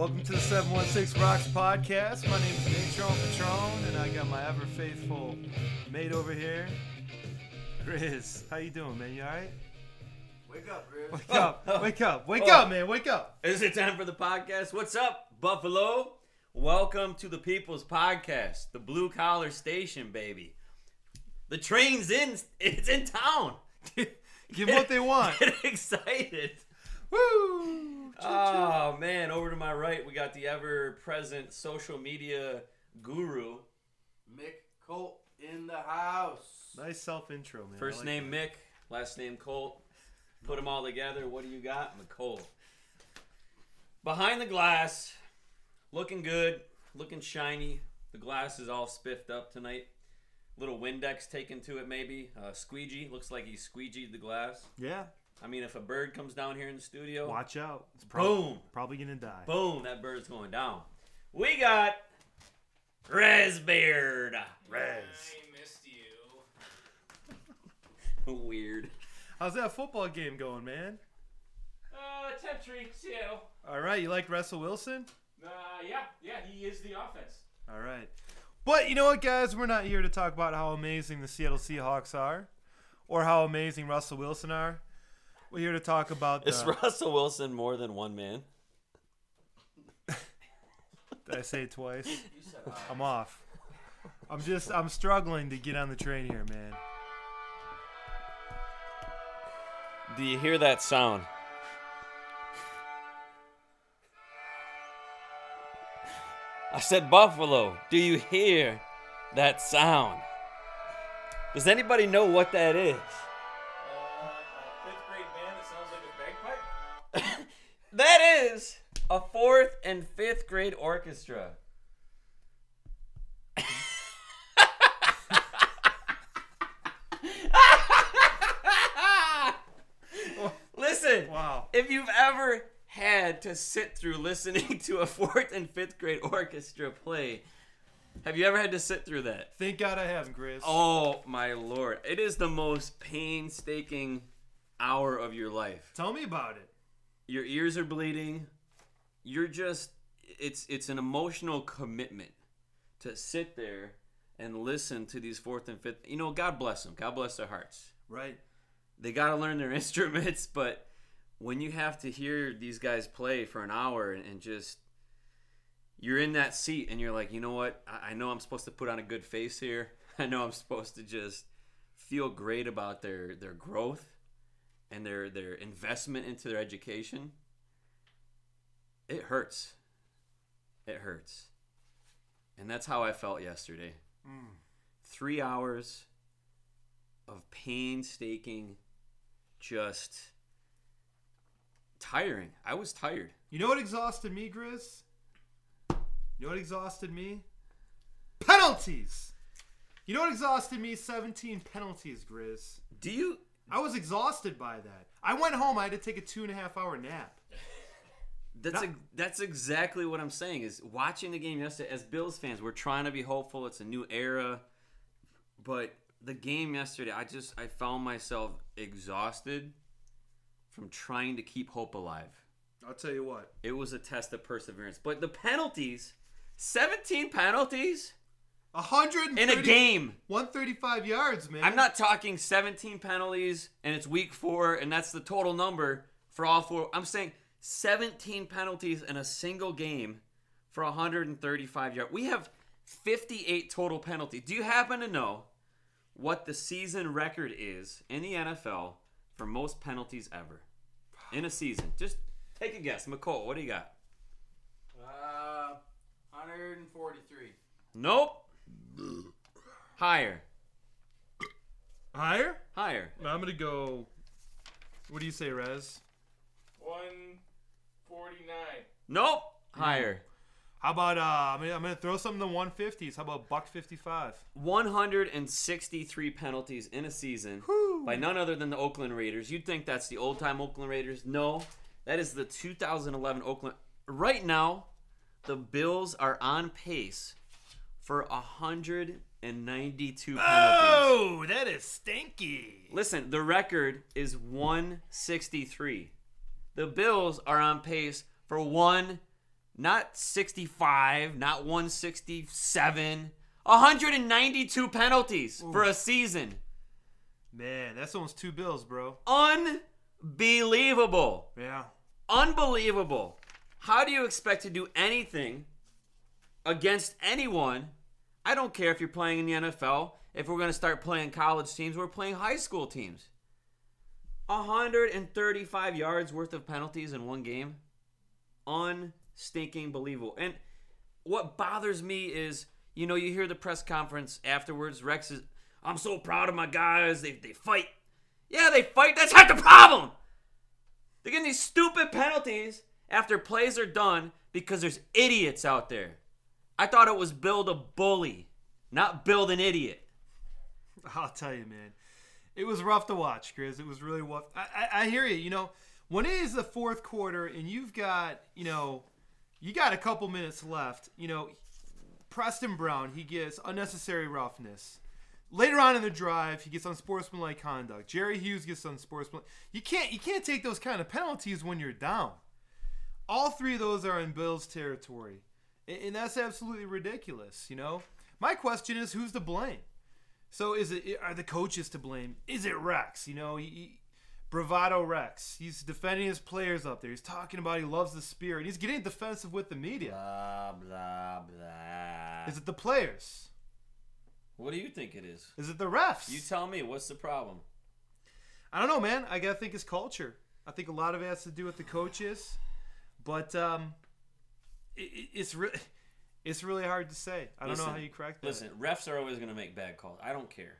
Welcome to the 716 Rocks podcast. My name is Natron Patron, and I got my ever faithful mate over here, Chris. How you doing, man? You alright? Wake up, Riz. Wake up! Oh. Wake up! Wake Oh. up, man! Wake up! Is it time for the podcast? What's up, Buffalo? Welcome to the People's Podcast, the blue collar station, baby. The train's in, it's in town. Give them what they want. Get excited. Woo! Oh, man. Over to my right, we got the ever present social media guru. Mick Colt in the house. Nice self intro, man. First like name that. Mick, last name Colt. Put them all together. What do you got? McColt. Behind the glass, looking good, looking shiny. The glass is all spiffed up tonight. Little Windex taken to it, maybe. Uh, squeegee. Looks like he squeegeed the glass. Yeah. I mean, if a bird comes down here in the studio, Watch out. It's prob- boom, Probably gonna die. boom, that bird's going down. We got Resbeard. Res. I missed you. Weird. How's that football game going, man? Uh, temp tree, Seattle. All right. You like Russell Wilson? Uh, yeah, yeah, he is the offense. All right. But you know what, guys? We're not here to talk about how amazing the Seattle Seahawks are or how amazing Russell Wilson are. We're here to talk about Is Russell Wilson more than one man? Did I say it twice? I'm off. I'm just I'm struggling to get on the train here, man. Do you hear that sound? I said Buffalo. Do you hear that sound? Does anybody know what that is? A fifth grade band that sounds like a bagpipe. That is a fourth and fifth grade orchestra. Listen, Wow. if you've ever had to sit through listening to a fourth and fifth grade orchestra play, have you ever had to sit through that? Thank God I haven't, Chris. Oh my lord. It is the most painstaking hour of your life. Tell me about it. Your ears are bleeding. You're just it's it's an emotional commitment to sit there and listen to these fourth and fifth. You know, God bless them. God bless their hearts. Right. They got to learn their instruments, but when you have to hear these guys play for an hour and, and just you're in that seat and you're like, you know what? I, I know I'm supposed to put on a good face here. I know I'm supposed to just feel great about their their growth and their their investment into their education. It hurts. It hurts. And that's how I felt yesterday. Mm. Three hours of painstaking, just tiring. I was tired. You know what exhausted me, Grizz? You know what exhausted me? Penalties. You know what exhausted me? 17 penalties, Grizz. Do you? I was exhausted by that. I went home. I had to take a two and a half hour nap. That's Not- a, that's exactly what I'm saying. Is watching the game yesterday as Bills fans, we're trying to be hopeful. It's a new era, but the game yesterday, I just I found myself exhausted from trying to keep hope alive. I'll tell you what. It was a test of perseverance. But the penalties, 17 penalties 130, in a game. 135 yards, man. I'm not talking 17 penalties and it's week four and that's the total number for all four. I'm saying 17 penalties in a single game for 135 yards. We have 58 total penalties. Do you happen to know what the season record is in the NFL for most penalties ever in a season? Just take a guess. McCole, what do you got? uh, 143. Nope. Higher. Higher? Higher. I'm going to go. What do you say, Rez? 149. Nope. Higher. How about, uh, I'm going I'm gonna throw something in the 150s. How about buck 55? 163 penalties in a season by none other than the Oakland Raiders. You'd think that's the old time Oakland Raiders. No, that is the 2011 Oakland. Right now, the Bills are on pace for 192 penalties. Oh, that is stinky. Listen, the record is 163. The Bills are on pace for one, Not 65, not 167. 192 penalties for a season. Man, that's almost two bills, bro. Unbelievable. Yeah. Unbelievable. How do you expect to do anything against anyone? I don't care if you're playing in the NFL. If we're going to start playing college teams, we're playing high school teams. 135 yards worth of penalties in one game. Unstinking believable. And what bothers me is, you know, you hear the press conference afterwards. Rex is, I'm so proud of my guys. They, they fight. Yeah, they fight. That's not the problem. They're getting these stupid penalties after plays are done because there's idiots out there. I thought it was build a bully, not build an idiot. I'll tell you, man. It was rough to watch, Chris. It was really rough. I, I, I hear you. You know, when it is the fourth quarter and you've got, you know, you got a couple minutes left, you know, Preston Brown, he gets unnecessary roughness. Later on in the drive, he gets unsportsmanlike conduct. Jerry Hughes gets unsportsmanlike. You can't you can't take those kind of penalties when you're down. All three of those are in Bills territory, and, that's absolutely ridiculous. You know, my question is, who's to blame? So is it are the coaches to blame? Is it Rex? You know, he, he- bravado Rex. He's defending his players up there. He's talking about he loves the spirit. He's getting defensive with the media. Blah blah blah. Is it the players? What do you think it is? Is it the refs? You tell me. What's the problem? I don't know, man. I gotta think it's culture. I think a lot of it has to do with the coaches, but um, it, it- it's really it's really hard to say. I don't know how you correct that. Listen, refs are always going to make bad calls. I don't care.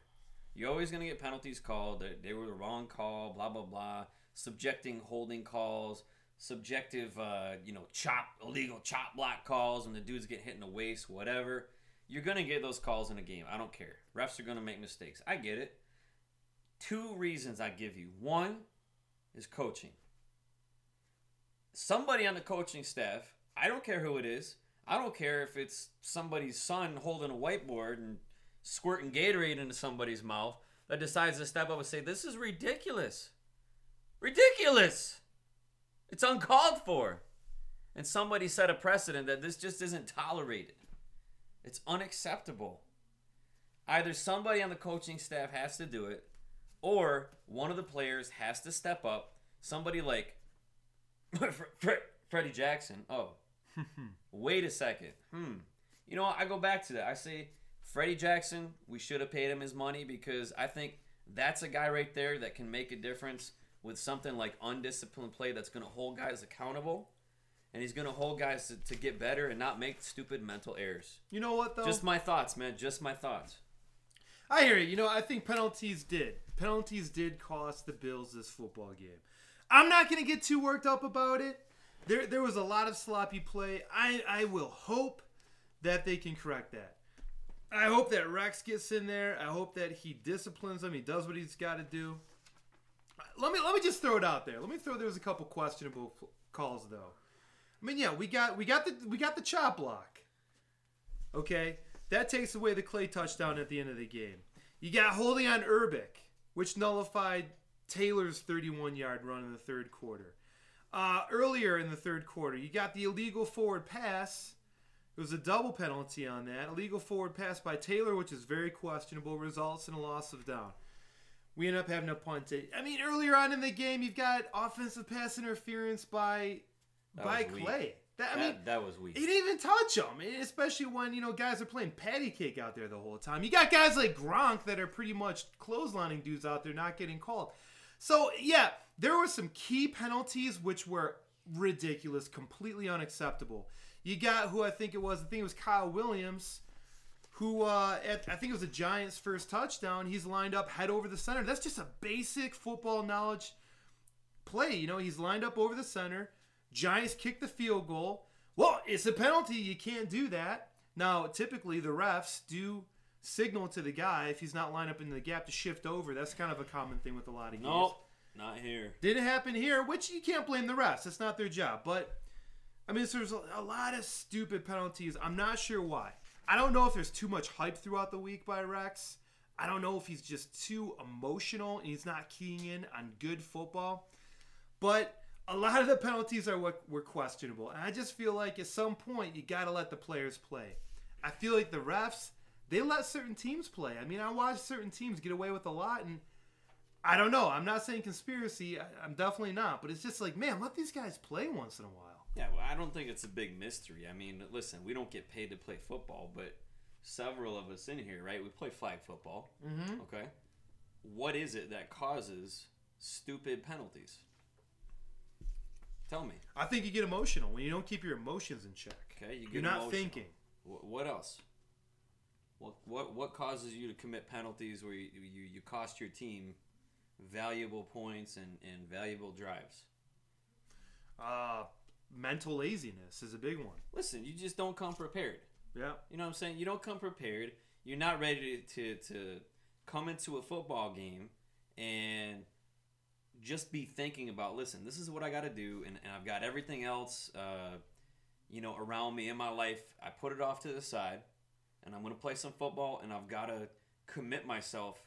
You're always going to get penalties called. They, they were the wrong call. Blah blah blah. Subjecting holding calls. Subjective, uh, you know, chop illegal chop block calls, and the dudes get hit in the waist. Whatever. You're going to get those calls in a game. I don't care. Refs are going to make mistakes. I get it. Two reasons I give you. One is coaching. Somebody on the coaching staff, I don't care who it is. I don't care if it's somebody's son holding a whiteboard and squirting Gatorade into somebody's mouth that decides to step up and say, This is ridiculous. Ridiculous. It's uncalled for. And somebody set a precedent that this just isn't tolerated. It's unacceptable. Either somebody on the coaching staff has to do it, or one of the players has to step up. Somebody like Fre- Fre- Freddie Jackson. Oh, wait a second. Hmm. You know, what? I go back to that. I say Freddie Jackson. We should have paid him his money because I think that's a guy right there that can make a difference with something like undisciplined play that's going to hold guys accountable, and he's going to hold guys to, to get better and not make stupid mental errors. you know what though? Just my thoughts, man. Just my thoughts. I hear you. You know, I think penalties did. Penalties did cost the Bills this football game. I'm not going to get too worked up about it. There, there was a lot of sloppy play. I, I will hope that they can correct that. I hope that Rex gets in there. I hope that he disciplines them. He does what he's got to do. Let me let me just throw it out there. Let me throw. There was a couple questionable calls though. I mean, yeah, we got we got the we got the chop block. Okay, that takes away the Clay touchdown at the end of the game. You got holding on Urbik, which nullified Taylor's 31 yard run in the third quarter. Uh, earlier in the third quarter, you got the illegal forward pass. It was a double penalty on that. Illegal forward pass by Taylor, which is very questionable, results in a loss of down. We end up having a punt it. I mean, earlier on in the game, you've got offensive pass interference by That by weak. Clay. That, I that, mean, that was weak. he didn't even touch him, especially when you know guys are playing patty cake out there the whole time. You got guys like Gronk that are pretty much clotheslining dudes out there, not getting called. So yeah, there were some key penalties which were ridiculous, completely unacceptable. You got who I think it was. I think it was Kyle Williams, who uh, at, I think it was the Giants' first touchdown. He's lined up head over the center. That's just a basic football knowledge play. You know, he's lined up over the center. Giants kick the field goal. Well, it's a penalty. You can't do that. Now, typically, the refs do signal to the guy if he's not lined up in the gap to shift over. That's kind of a common thing with a lot of games. Nope, not here. Didn't happen here, which you can't blame the refs. It's not their job. But, I mean, there's a, a lot of stupid penalties. I'm not sure why. I don't know if there's too much hype throughout the week by Rex. I don't know if he's just too emotional and he's not keying in on good football. But a lot of the penalties are what were questionable, and I just feel like at some point you got to let the players play. I feel like the refs they let certain teams play. I mean, I watched certain teams get away with a lot, and I don't know. I'm not saying conspiracy. I, I'm definitely not, but it's just like, man, let these guys play once in a while. Yeah, well, I don't think it's a big mystery. I mean, listen, we don't get paid to play football, but several of us in here, right? We play flag football. Mm-hmm. Okay. What is it that causes stupid penalties? Tell me. I think you get emotional when you don't keep your emotions in check. Okay, you get You're not emotional. thinking. Wh- What else? What what what causes you to commit penalties where you you, you cost your team valuable points and, and valuable drives? Uh, mental laziness is a big one. Listen, you just don't come prepared. Yeah. You know what I'm saying? You don't come prepared. You're not ready to, to, to come into a football game and just be thinking about, listen, this is what I got to do, and, and I've got everything else, uh, you know, around me in my life. I put it off to the side, and I'm going to play some football, and I've got to commit myself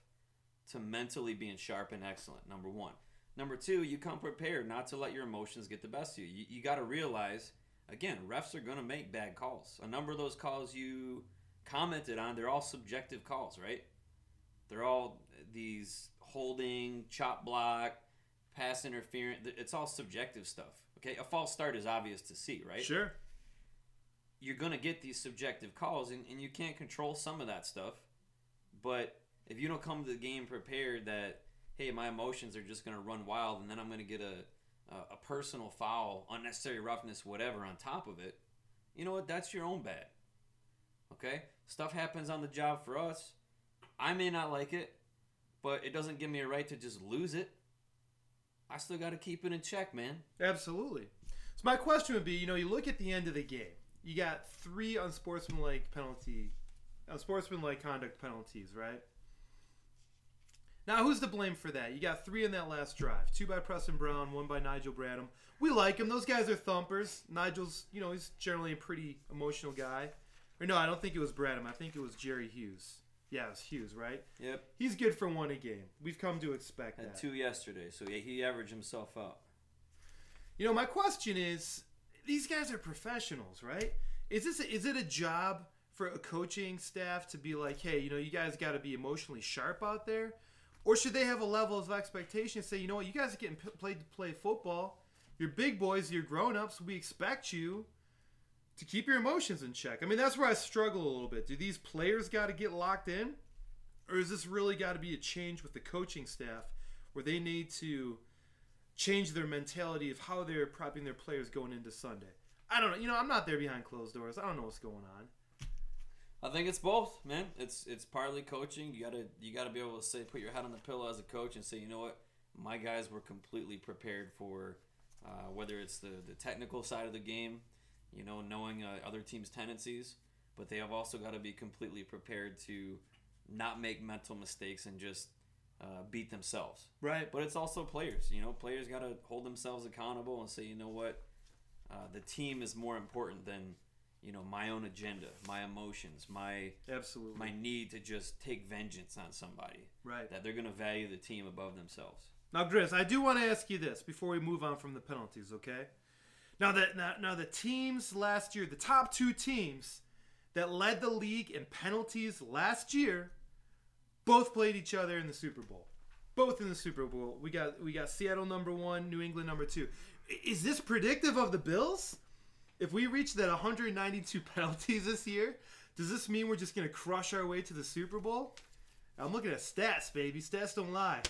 to mentally being sharp and excellent, number one. Number two, you come prepared not to let your emotions get the best of you. You, you got to realize again, refs are going to make bad calls. A number of those calls you commented on, they're all subjective calls, right? They're all these holding, chop block, pass interference. It's all subjective stuff. Okay, a false start is obvious to see, right? Sure. You're going to get these subjective calls, and, and you can't control some of that stuff. But if you don't come to the game prepared that, hey, my emotions are just going to run wild, and then I'm going to get a a personal foul, unnecessary roughness, whatever on top of it, you know what? That's your own bad. Okay? Stuff happens on the job for us. I may not like it, but it doesn't give me a right to just lose it. I still got to keep it in check, man. Absolutely. So my question would be, you know, you look at the end of the game. You got three unsportsmanlike penalty, unsportsmanlike conduct penalties, right? Now, who's to blame for that? You got three in that last drive. Two by Preston Brown, one by Nigel Bradham. We like him. Those guys are thumpers. Nigel's, you know, he's generally a pretty emotional guy. Or no, I don't think it was Bradham. I think it was Jerry Hughes. Yeah, it was Hughes, right? Yep. He's good for one a game. We've come to expect Had that. two yesterday, so yeah, he averaged himself out. You know, my question is, these guys are professionals, right? Is this a, is it a job for a coaching staff to be like, hey, you know, you guys got to be emotionally sharp out there, or should they have a level of expectation? and Say, you know what, you guys are getting p- played to play football. You're big boys. You're grown ups. We expect you to keep your emotions in check. I mean, that's where I struggle a little bit. Do these players got to get locked in, or is this really got to be a change with the coaching staff where they need to change their mentality of how they're prepping their players going into Sunday. I don't know. You know, I'm not there behind closed doors. I don't know what's going on. I think it's both, man. It's it's partly coaching. You gotta you gotta be able to say put your head on the pillow as a coach and say, you know what, my guys were completely prepared for uh, whether it's the the technical side of the game, you know, knowing uh, other teams' tendencies, but they have also got to be completely prepared to not make mental mistakes and just uh, beat themselves. Right. But it's also players. You know, players got to hold themselves accountable and say, you know what, uh, the team is more important than you know my own agenda, my emotions, my Absolutely. my need to just take vengeance on somebody. right. That they're going to value the team above themselves. Now, Grizz, I do want to ask you this before we move on from the penalties, okay? Now that now, now the teams last year, the top two teams that led the league in penalties last year, both played each other in the Super Bowl. Both in the Super Bowl. We got we got Seattle number one, New England number two. Is this predictive of the Bills? If we reach that 192 penalties this year, does this mean we're just gonna crush our way to the Super Bowl? I'm looking at stats, baby. Stats don't lie.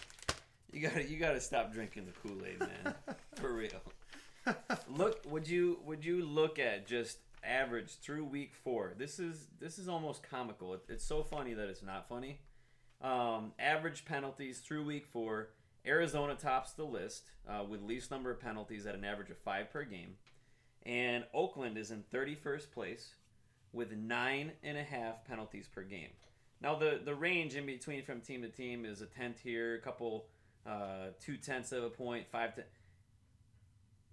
You got to you got to stop drinking the Kool-Aid, man. For real. Look, would you would you look at just average through week 4? This is this is almost comical. It, it's so funny that it's not funny. Um, average penalties through week 4, Arizona tops the list uh, with least number of penalties at an average of 5 per game. And Oakland is in 31st place with nine and a half penalties per game. Now the the range in between from team to team is a tenth here, a couple uh, two tenths of a point, five. Ten-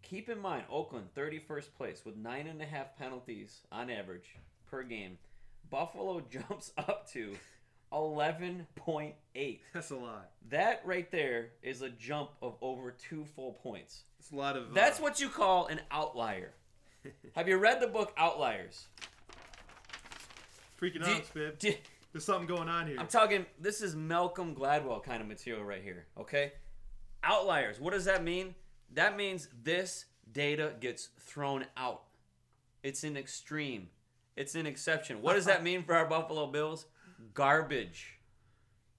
Keep in mind, Oakland thirty first place with nine and a half penalties on average per game. Buffalo jumps up to 11.8. That's a lot. That right there is a jump of over two full points. It's a lot of. That's uh, what you call an outlier. Have you read the book Outliers? freaking out, Spib. do- There's something going on here. I'm talking, this is Malcolm Gladwell kind of material right here, okay? Outliers. What does that mean? That means this data gets thrown out. It's an extreme, it's an exception. What does that mean for our Buffalo Bills? Garbage.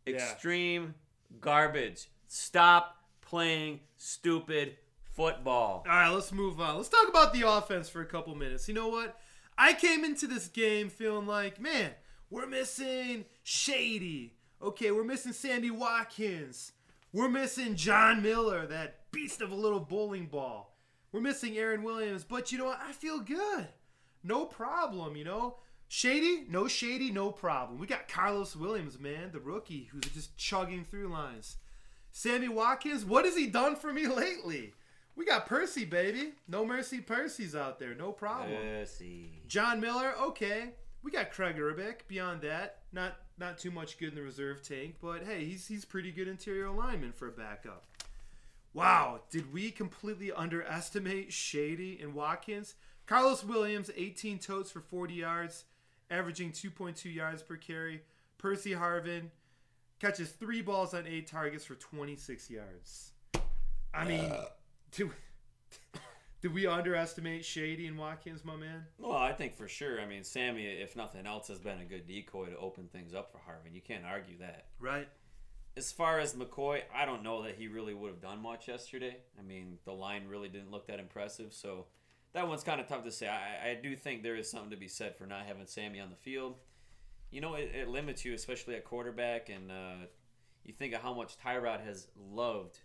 Yeah. Extreme garbage. Stop playing stupid football. All right, let's move on. Let's talk about the offense for a couple minutes. You know what? I came into this game feeling like, man, we're missing Shady. Okay, we're missing Sammy Watkins. We're missing John Miller, that beast of a little bowling ball. We're missing Aaron Williams, but you know what? I feel good. No problem, you know? Shady, no shady, no problem. We got Carlos Williams, man, the rookie, who's just chugging through lines. Sammy Watkins, what has he done for me lately? We got Percy, baby. No mercy, Percy's out there. No problem. Pussy. John Miller, okay. We got Kraig Urbik. Beyond that, not not too much good in the reserve tank, but hey, he's he's pretty good interior lineman for a backup. Wow, did we completely underestimate Shady and Watkins? Carlos Williams, 18 totes for 40 yards, averaging 2.2 yards per carry. Percy Harvin catches three balls on eight targets for 26 yards. I mean, uh. did, we, did we underestimate Shady and Watkins, my man? Well, I think for sure. I mean, Sammy, if nothing else, has been a good decoy to open things up for Harvin. You can't argue that. Right. As far as McCoy, I don't know that he really would have done much yesterday. I mean, the line really didn't look that impressive, so that one's kind of tough to say. I, I do think there is something to be said for not having Sammy on the field. You know, it, it limits you, especially at quarterback, and uh, you think of how much Tyrod has loved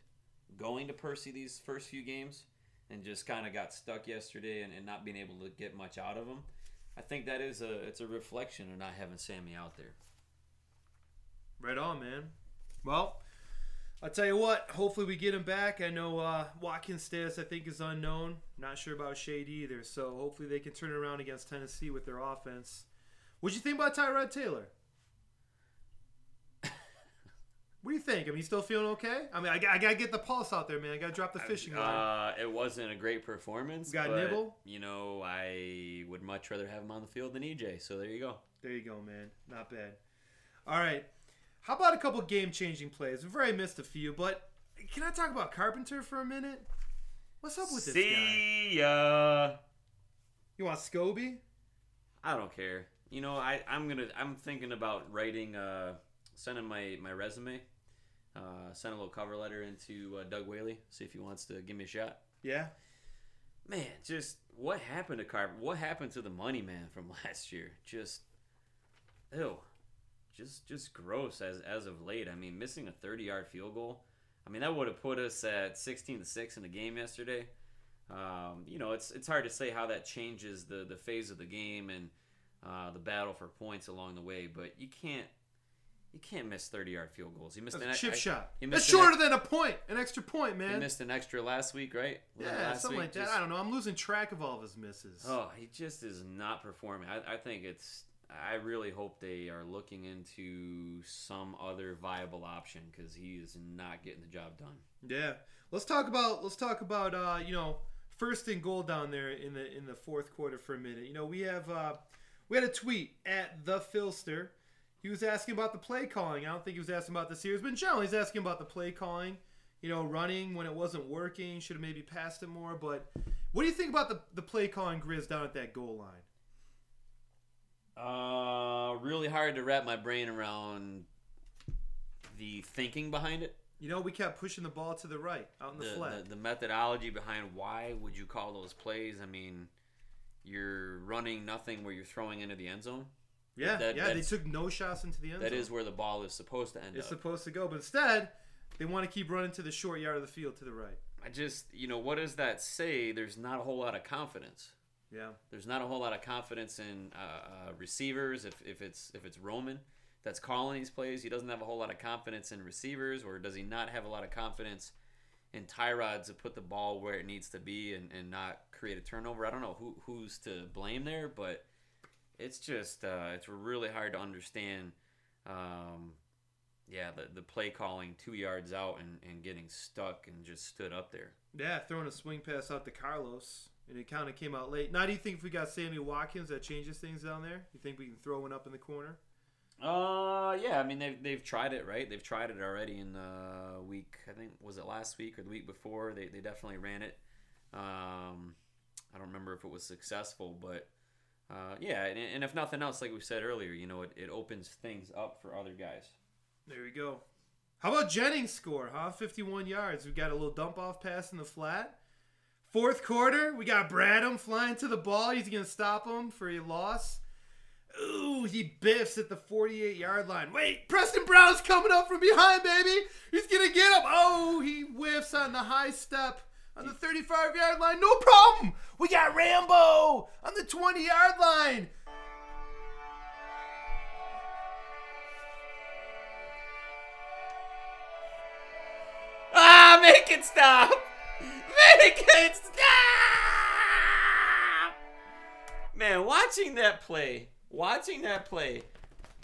going to Percy these first few games and just kind of got stuck yesterday and, and not being able to get much out of him. I think that is a it's a reflection of not having Sammy out there. Right on, man. Well, I'll tell you what. Hopefully, we get him back. I know uh, Watkins' status, I think, is unknown. Not sure about Shade either. So hopefully, they can turn it around against Tennessee with their offense. What'd you think about Tyrod Taylor? what do you think? I mean, you still feeling okay? I mean, I, got- I gotta get the pulse out there, man. I gotta drop the fishing line. Uh, it wasn't a great performance. Got but, nibble? You know, I would much rather have him on the field than EJ. So there you go. There you go, man. Not bad. All right. How about a couple game changing plays? We've already missed a few, but can I talk about Carpenter for a minute? What's up with this guy? See ya. You want Scobee? I don't care. You know, I I'm gonna I'm thinking about writing uh sending my my resume, uh send a little cover letter into uh, Doug Whaley, see if he wants to give me a shot. Yeah. Man, just what happened to Carpenter? What happened to the money man from last year? Just ew. Just just gross as as of late. I mean, missing a 30-yard field goal. I mean, that would have put us at 16 to 6 in the game yesterday. Um, you know, it's it's hard to say how that changes the the phase of the game and uh, the battle for points along the way, but you can't you can't miss 30-yard field goals. You missed That's a chip I- shot. you That's an shorter than a point, an extra point, man. You missed an extra last week, right? Yeah, last something week? like that. Just- I don't know. I'm losing track of all of his misses. Oh, he just is not performing. I, I think it's. I really hope they are looking into some other viable option because he is not getting the job done. Yeah. Let's talk about let's talk about uh, you know first and goal down there in the in the fourth quarter for a minute. You know we have uh, we had a tweet at the Filster. He was asking about the play calling. I don't think he was asking about the series, but in general he's asking about the play calling. You know, running when it wasn't working, should have maybe passed it more. But what do you think about the the play calling Grizz down at that goal line? Uh, really hard to wrap my brain around the thinking behind it, You know, we kept pushing the ball to the right out in the, the, flat. the the methodology behind why would you call those plays. I mean, you're running nothing where you're throwing into the end zone. yeah, that- yeah, they took no shots into the end That zone. That is where the ball is supposed to end it's up. supposed to go, but instead they want to keep running to the short yard of the field to the right. I just, you know, what does that say? There's not a whole lot of confidence. Yeah. There's not a whole lot of confidence in uh, uh, receivers. If, if it's if it's Roman that's calling these plays, he doesn't have a whole lot of confidence in receivers, or does he not have a lot of confidence in Tyrod to put the ball where it needs to be and, and not create a turnover? I don't know who who's to blame there, but it's just uh, it's really hard to understand Um, yeah, the the play calling two yards out and, and getting stuck and just stood up there. Yeah, throwing a swing pass out to Carlos, and it kind of came out late. Now, do you think if we got Sammy Watkins, that changes things down there? You think we can throw one up in the corner? Uh, yeah. I mean, they've they've tried it, right? They've tried it already in the week. I think was it last week or the week before? They they definitely ran it. Um, I don't remember if it was successful, but uh, yeah. And, and if nothing else, like we said earlier, you know, it, it opens things up for other guys. There we go. How about Jennings' score, huh? 51 yards. We got a little dump off pass in the flat. Fourth quarter, we got Bradham flying to the ball. He's going to stop him for a loss. Ooh, he biffs at the 48 yard line. Wait, Preston Brown's coming up from behind, baby. He's going to get him. Oh, he whiffs on the high step on the 35 yard line. No problem. We got Rambo on the 20 yard line. Ah, make it stop! Make it! Man, watching that play, watching that play,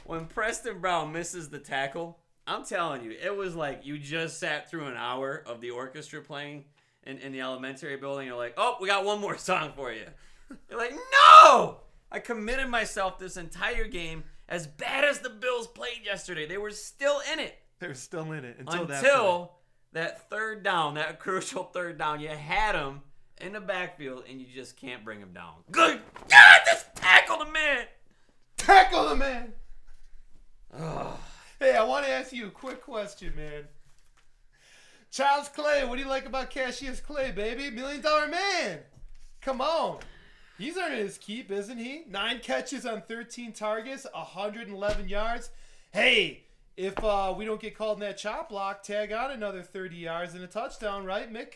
when Preston Brown misses the tackle, I'm telling you, it was like you just sat through an hour of the orchestra playing in, in the elementary building. You're like, oh, we got one more song for you. You're like, no! I committed myself this entire game. As bad as the Bills played yesterday, they were still in it They're still in it until, until that. third down, that crucial third down. You had him in the backfield, and you just can't bring him down. Good God, just tackle the man. Tackle the man. Ugh. Hey, I want to ask you a quick question, man. Charles Clay, what do you like about Cassius Clay, baby? Million dollar man. Come on. He's earning his keep, isn't he? Nine catches on 13 targets, 111 yards. Hey, if uh, we don't get called in that chop block, tag on another 30 yards and a touchdown, right, Mick?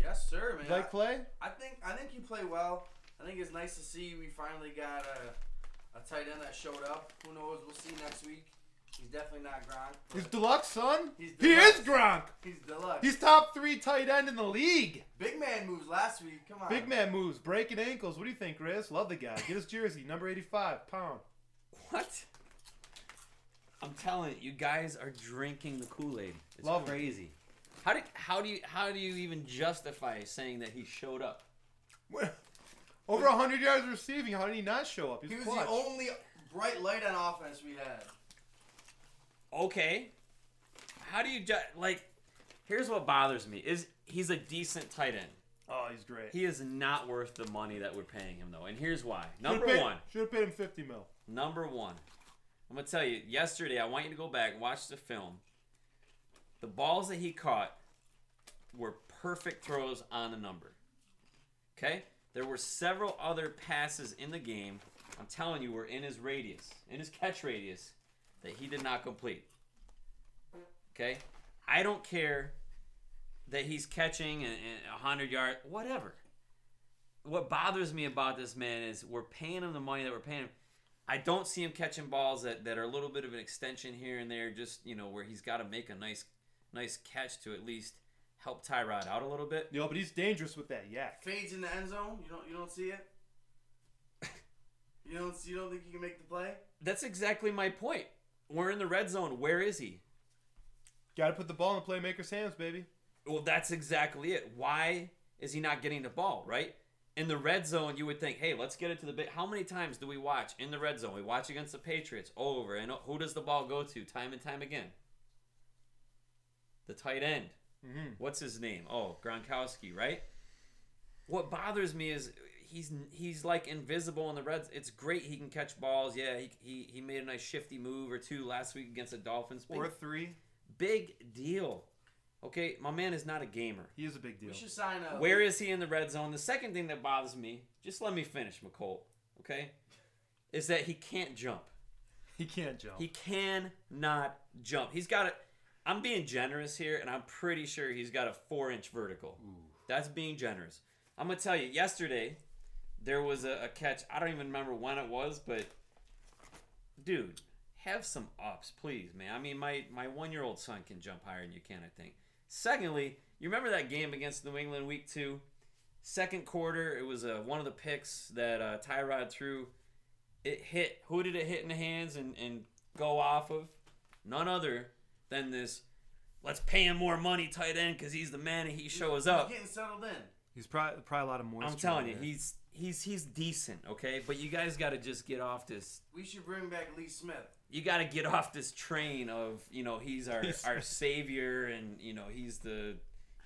Yes, sir, man. Like Clay? I think I think you play well. I think it's nice to see we finally got a, a tight end that showed up. Who knows? We'll see next week. He's definitely not Gronk. He's deluxe, son. He's he is Gronk. He's deluxe. He's top three tight end in the league. Big man moves last week. Come on. Big man moves, breaking ankles. What do you think, Riz? Love the guy. Get his jersey, number 85, pound. What? I'm telling you, you guys are drinking the Kool-Aid. It's Love 'em. crazy. How do how do you how do you even justify saying that he showed up? Over 100 yards receiving. How did he not show up? He He's was clutch. the only bright light on offense we had. okay how do you ju- like here's what bothers me is he's a decent tight end oh, he's great. he is not worth the money that we're paying him though and here's why Should've number paid- one Should've paid him 50 mil. number one i'm gonna tell you yesterday i want you to go back and watch the film. The balls that he caught were perfect throws on the number. Okay? There were several other passes in the game i'm telling you were in his radius in his catch radius that he did not complete. Okay, I don't care that he's catching and a hundred yard, whatever. What bothers me about this man is we're paying him the money that we're paying him. I don't see him catching balls that, that are a little bit of an extension here and there, just you know where he's got to make a nice nice catch to at least help Tyrod out a little bit. Yo, but he's dangerous with that yak. Fades in the end zone. You don't you don't see it. You don't you don't think you can make the play? That's exactly my point. We're in the red zone. Where is he? Got to put the ball in the playmaker's hands, baby. Well, that's exactly it. Why is he not getting the ball, right? In the red zone, you would think, hey, let's get it to the big. How many times do we watch in the red zone? We watch against the Patriots over, and who does the ball go to time and time again? The tight end. Mm-hmm. What's his name? Oh, Gronkowski, right? What bothers me is he's he's like invisible in the reds. It's great he can catch balls. Yeah, he, he, he made a nice shifty move or two last week against the Dolphins. Big, Or three. big deal. Okay, my man is not a gamer. He is a big deal. We should sign a. Where is he in the red zone? The second thing that bothers me, just let me finish, McColt, okay, is that he can't jump. He can't jump. He cannot jump. He's got a. I'm being generous here, and I'm pretty sure he's got a four inch vertical. That's being generous. I'm gonna tell you. Yesterday, there was a, a catch. I don't even remember when it was, but dude, have some ups, please, man. I mean, my my one year old son can jump higher than you can. I think. Secondly, you remember that game against New England week two? Second quarter, it was uh, one of the picks that uh, Tyrod threw. It hit. Who did it hit in the hands? And, and go off of? None other than this. Let's pay him more money, tight end, because he's the man and he shows up. He's getting settled in. He's probably probably a lot of moisture. I'm telling you, there. he's he's he's decent, okay. But you guys got to just get off this. We should bring back Lee Smith. You got to get off this train of you know he's our He's- our savior and you know he's the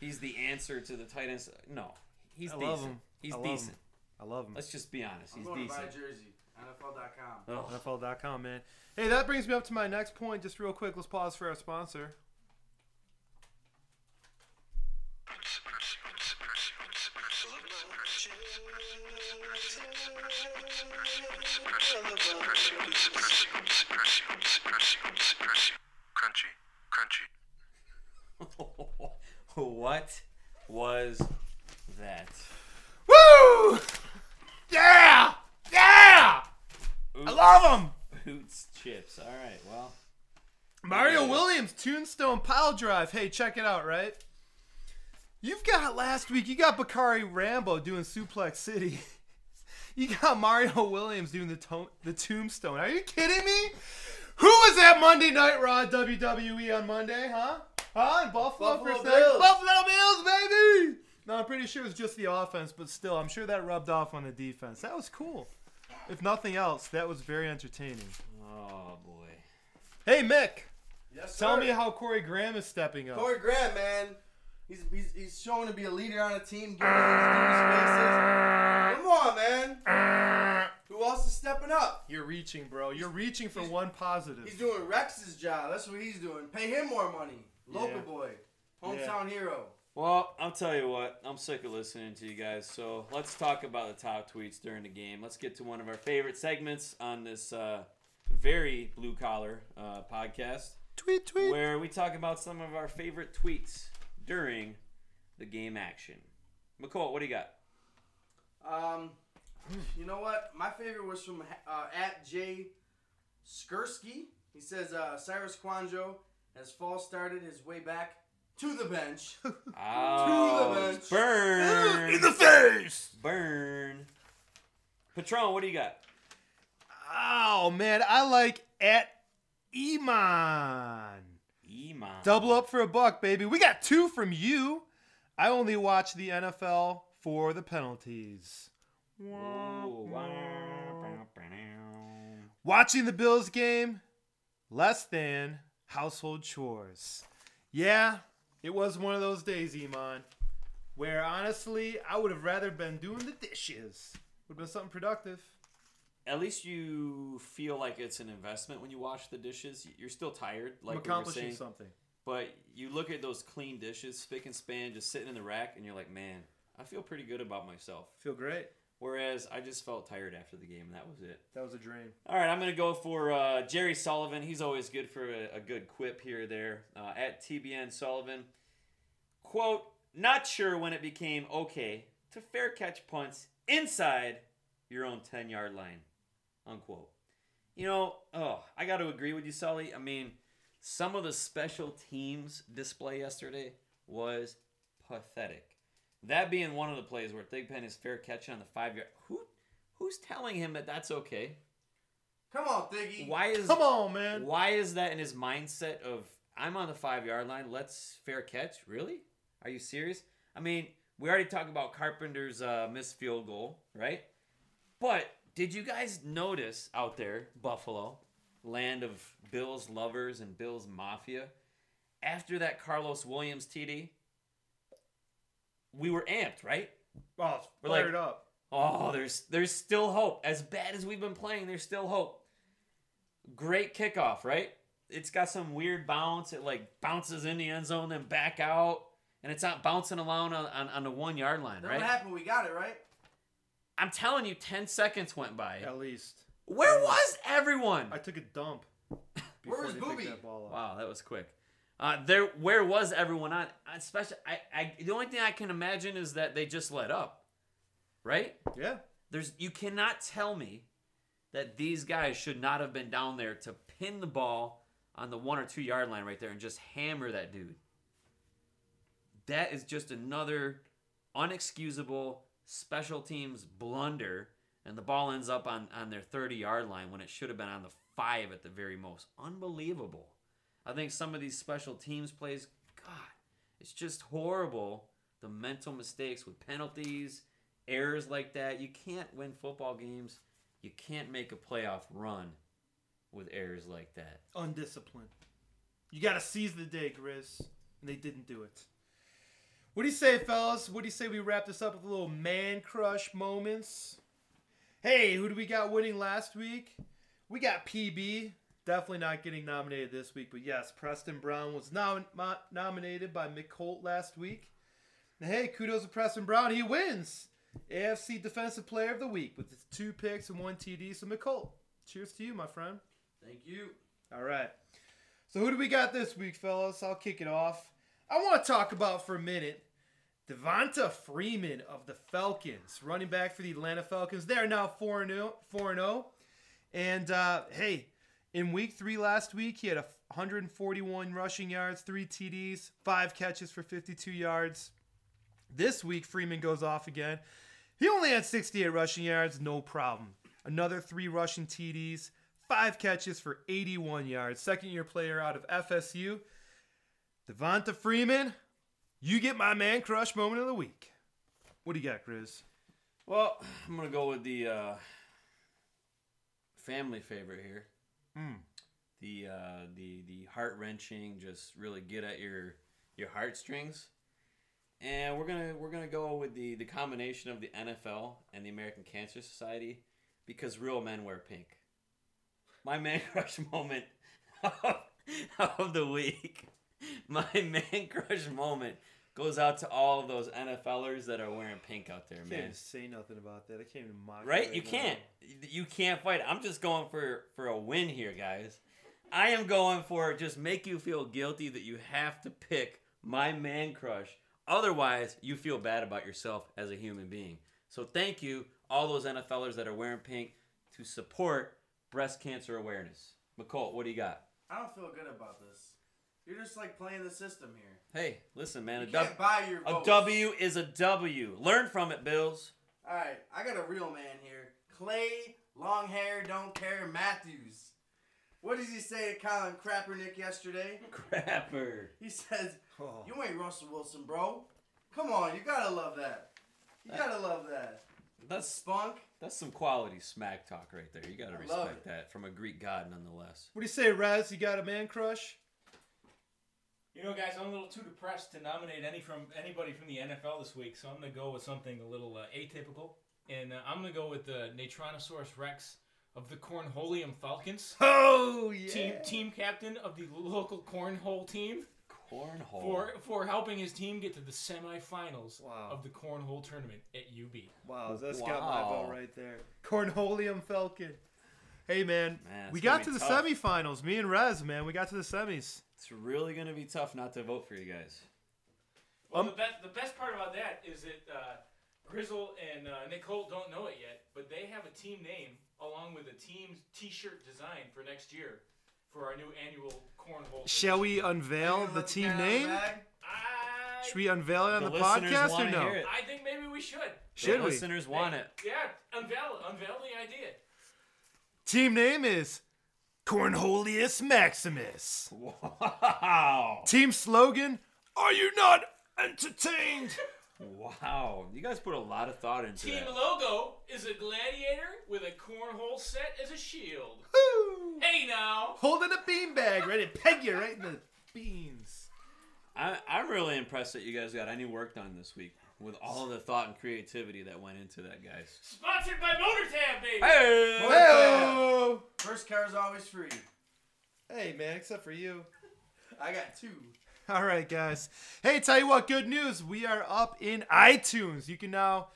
he's the answer to the tight ends. No, he's I decent. love him. He's I love him. decent. I love him. Let's just be honest. I'm He's going to buy a decent. jersey. NFL.com. Ugh. NFL.com, man. Hey, that brings me up to my next point. Just real quick, let's pause for our sponsor. Crunchy, crunchy. what was that? Woo! Yeah! Yeah! I love them! Boots chips. All right. Well, Mario Yeah. Williams, Tombstone Pile Drive. Hey, check it out, right? You've got last week, you got Bacarri Rambo doing Suplex City. You got Mario Williams doing the to- the Tombstone. Are you kidding me? Who was at Monday Night Raw WWE on Monday, huh? Huh? In Buffalo, Buffalo for a second? Bills. Buffalo Bills, baby! No, I'm pretty sure it was just the offense, but still, I'm sure that rubbed off on the defense. That was cool. If nothing else, that was very entertaining. oh boy. Hey, Mick, Yes, sir. tell me how Corey Graham is stepping up. Corey Graham, man. He's, he's, he's showing to be a leader on a team, giving these dudes faces. Come on, man. Who else is stepping up? You're reaching, bro. You're reaching for one positive. He's doing Rex's job. That's what he's doing. Pay him more money. Local Yeah. boy. Hometown hero. Well, I'll tell you what. I'm sick of listening to you guys. So let's talk about the top tweets during the game. Let's get to one of our favorite segments on this uh, very blue collar uh, podcast, tweet, tweet. where we talk about some of our favorite tweets during the game action. McCall, what do you got? Um, you know what? My favorite was from uh, at Jay Skurski. He says uh, Cyrus Kouandjio has false started his way back to the bench. Oh, to the bench. burn, In the face. burn. Patron, what do you got? Oh man, I like at Iman. Double up for a buck, baby. We got two from you. I only watch the NFL for the penalties. Ooh, wow. Watching the Bills game, less than household chores. Yeah, it was one of those days, Iman, where honestly, I would have rather been doing the dishes. Would have been something productive. At least you feel like it's an investment when you wash the dishes. You're still tired, I'm like we were accomplishing saying, something. but you look at those clean dishes, spick and span, just sitting in the rack, and you're like, man, I feel pretty good about myself. Feel great. Whereas I just felt tired after the game, and that was it. That was a dream. All right, I'm going to go for uh, Jerry Sullivan. He's always good for a, a good quip here or there. Uh, at TBN Sullivan. Quote, not sure when it became okay to fair catch punts inside your own 10 yard line. Unquote. You know, oh, I got to agree with you, Sully. I mean, some of the special teams display yesterday was pathetic. That being one of the plays where Thigpen is fair catching on the five yard. Who, who's telling him that that's okay? Come on, Thiggy. Why is Come on, man. why is that in his mindset of I'm on the five yard line, let's fair catch? Really? Are you serious? I mean, we already talked about Carpenter's uh, missed field goal, right? But did you guys notice out there, Buffalo, land of Bills lovers and Bills mafia, after that Carlos Williams TD, we were amped, right? Oh, it's We're like- fired up. Oh, there's there's still hope. As bad as we've been playing, there's still hope. Great kickoff, right? It's got some weird bounce. It like bounces in the end zone, then back out, and it's not bouncing along on, on, on the one yard line, right? what happened? We got it, right? I'm telling you, ten seconds went by. At least. Where was everyone? I took a dump. Where before was they picked Booby? that ball up. Wow, that was quick. Uh, there, where was everyone on? Especially, I, I, the only thing I can imagine is that they just let up, right? Yeah. There's you cannot tell me that these guys should not have been down there to pin the ball on the one or two yard line right there and just hammer that dude. That is just another unexcusable special teams blunder, and the ball ends up on, on their 30 yard line when it should have been on the five at the very most. Unbelievable. I think some of these special teams plays, God, it's just horrible. The mental mistakes with penalties, errors like that. You can't win football games. You can't make a playoff run with errors like that. Undisciplined. You got to seize the day, Grizz. And they didn't do it. What do you say, fellas? What do you say we wrap this up with a little man crush moments? Hey, who do we got winning last week? We got PB. Definitely not getting nominated this week, but yes, Preston Brown was nom- mo- nominated by Mick Holt last week. And hey, kudos to Preston Brown. He wins AFC Defensive Player of the Week with his two picks and one TD. So, Mick Holt, cheers to you, my friend. Thank you. All right. So who do we got this week, fellas? I'll kick it off. I want to talk about for a minute Devonta Freeman of the Falcons, running back for the Atlanta Falcons. They are now 4 0. 4 0. And uh, hey, in week three last week, he had a 141 rushing yards, three TDs, five catches for 52 yards. This week, Freeman goes off again. He only had 68 rushing yards, no problem. Another three rushing TDs, five catches for 81 yards. Second year player out of FSU. Devonta Freeman, you get my man crush moment of the week. What do you got, Grizz? Well, I'm gonna go with the uh, family favorite here. Hmm. The uh, the the heart wrenching, just really get at your your heartstrings. And we're gonna we're gonna go with the the combination of the NFL and the American Cancer Society because real men wear pink. My man crush moment of the week. My man crush moment goes out to all of those NFLers that are wearing pink out there, I can't man. even say nothing about that. I can't even mock. it Right? You now. can't. You can't fight. I'm just going for for a win here, guys. I am going for just make you feel guilty that you have to pick my man crush. Otherwise, you feel bad about yourself as a human being. So thank you, all those NFLers that are wearing pink, to support breast cancer awareness. McColt, what do you got? I don't feel good about this. You're just like playing the system here. Hey, listen, man. A, You dub- can't buy your a votes. W is a W. Learn from it, Bills. All right, I got a real man here. Clay, long hair, don't care, Matthews. What does he say to Colin Kaepernick yesterday? Crapper. He says, Oh. "You ain't Russell Wilson, bro. Come on, you gotta love that. You gotta love that. That's Spunk. That's some quality smack talk right there. You got to I respect that from a Greek god, nonetheless. What do you say, Raz? You got a man crush? You know, guys, I'm a little too depressed to nominate any from anybody from the NFL this week, so I'm gonna go with something a little uh, atypical, and uh, I'm gonna go with the Natronosaurus Rex of the Cornholium Falcons, Oh yeah. team team captain of the local cornhole team, Cornhole. for for helping his team get to the semifinals Wow. of the cornhole tournament at UB. Wow, that's got my Wow. vote right there. Cornholium Falcon. Hey man, Man, we got to the tough. semifinals. Me and Rez, man, we got to the semis. It's really going to be tough not to vote for you guys. Well, Um, the best the best part about that is that uh, Grizzle and uh, Nick Holt don't know it yet, but they have a team name along with a team T-shirt design for next year for our new annual cornhole. Shall we unveil the team cat out of the name? I, Should we unveil it on the, listeners podcast or no? I think maybe we should. Should the we? listeners want it. Yeah, unveil unveil the idea. Team name is Cornholius Maximus. Wow. Team slogan: Are you not entertained? Wow. You guys put a lot of thought into Team that. logo is a gladiator with a cornhole set as a shield. Woo! Hey now. Holding a beanbag, ready to peg you right in the beans. I, I'm really impressed that you guys got any work done this week with all the thought and creativity that went into that, guys. Sponsored by MotorTab, baby. Hey! Hey, First car's always free. hey man, except for you. I got two. All right, guys. Hey, tell you what, good news. We are up in iTunes. You can now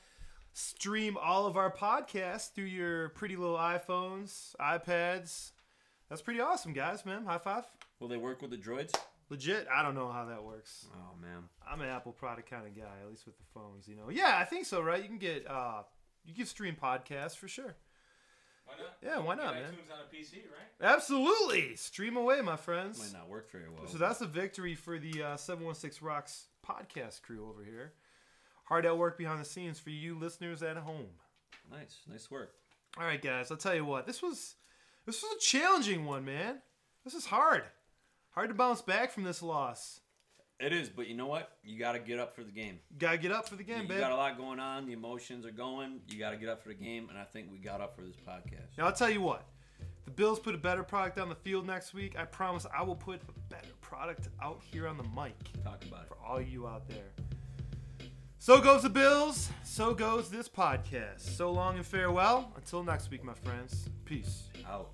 stream all of our podcasts through your pretty little iPhones, iPads. That's pretty awesome, guys, man. High five. Will they work with the droids? Legit, I don't know how that works. Oh, man. I'm an Apple product kind of guy, at least with the phones, you know. Yeah, I think so, right? You can get uh you can stream podcasts for sure. Why not? Yeah, why not, Get man? iTunes on a PC, right? Absolutely. Stream away, my friends. Might not work very well. So that's a victory for the uh, 716 Rocks podcast crew over here. Hard at work behind the scenes for you listeners at home. nice. Nice work. All right, guys. I'll tell you what. This was This was a challenging one, man. This is hard. Hard to bounce back from this loss. It is, but you know what? You got to get up for the game. You gotta get up for the You, game, you babe. got a lot going on. The emotions are going. You got to get up for the game, and I think we got up for this podcast. Now I'll tell you what. The Bills put a better product on the field next week. I promise I will put a better product out here on the mic Talk about it. for all you out there. So goes the Bills. So goes this podcast. So long and farewell. Until next week, my friends. Peace. Out.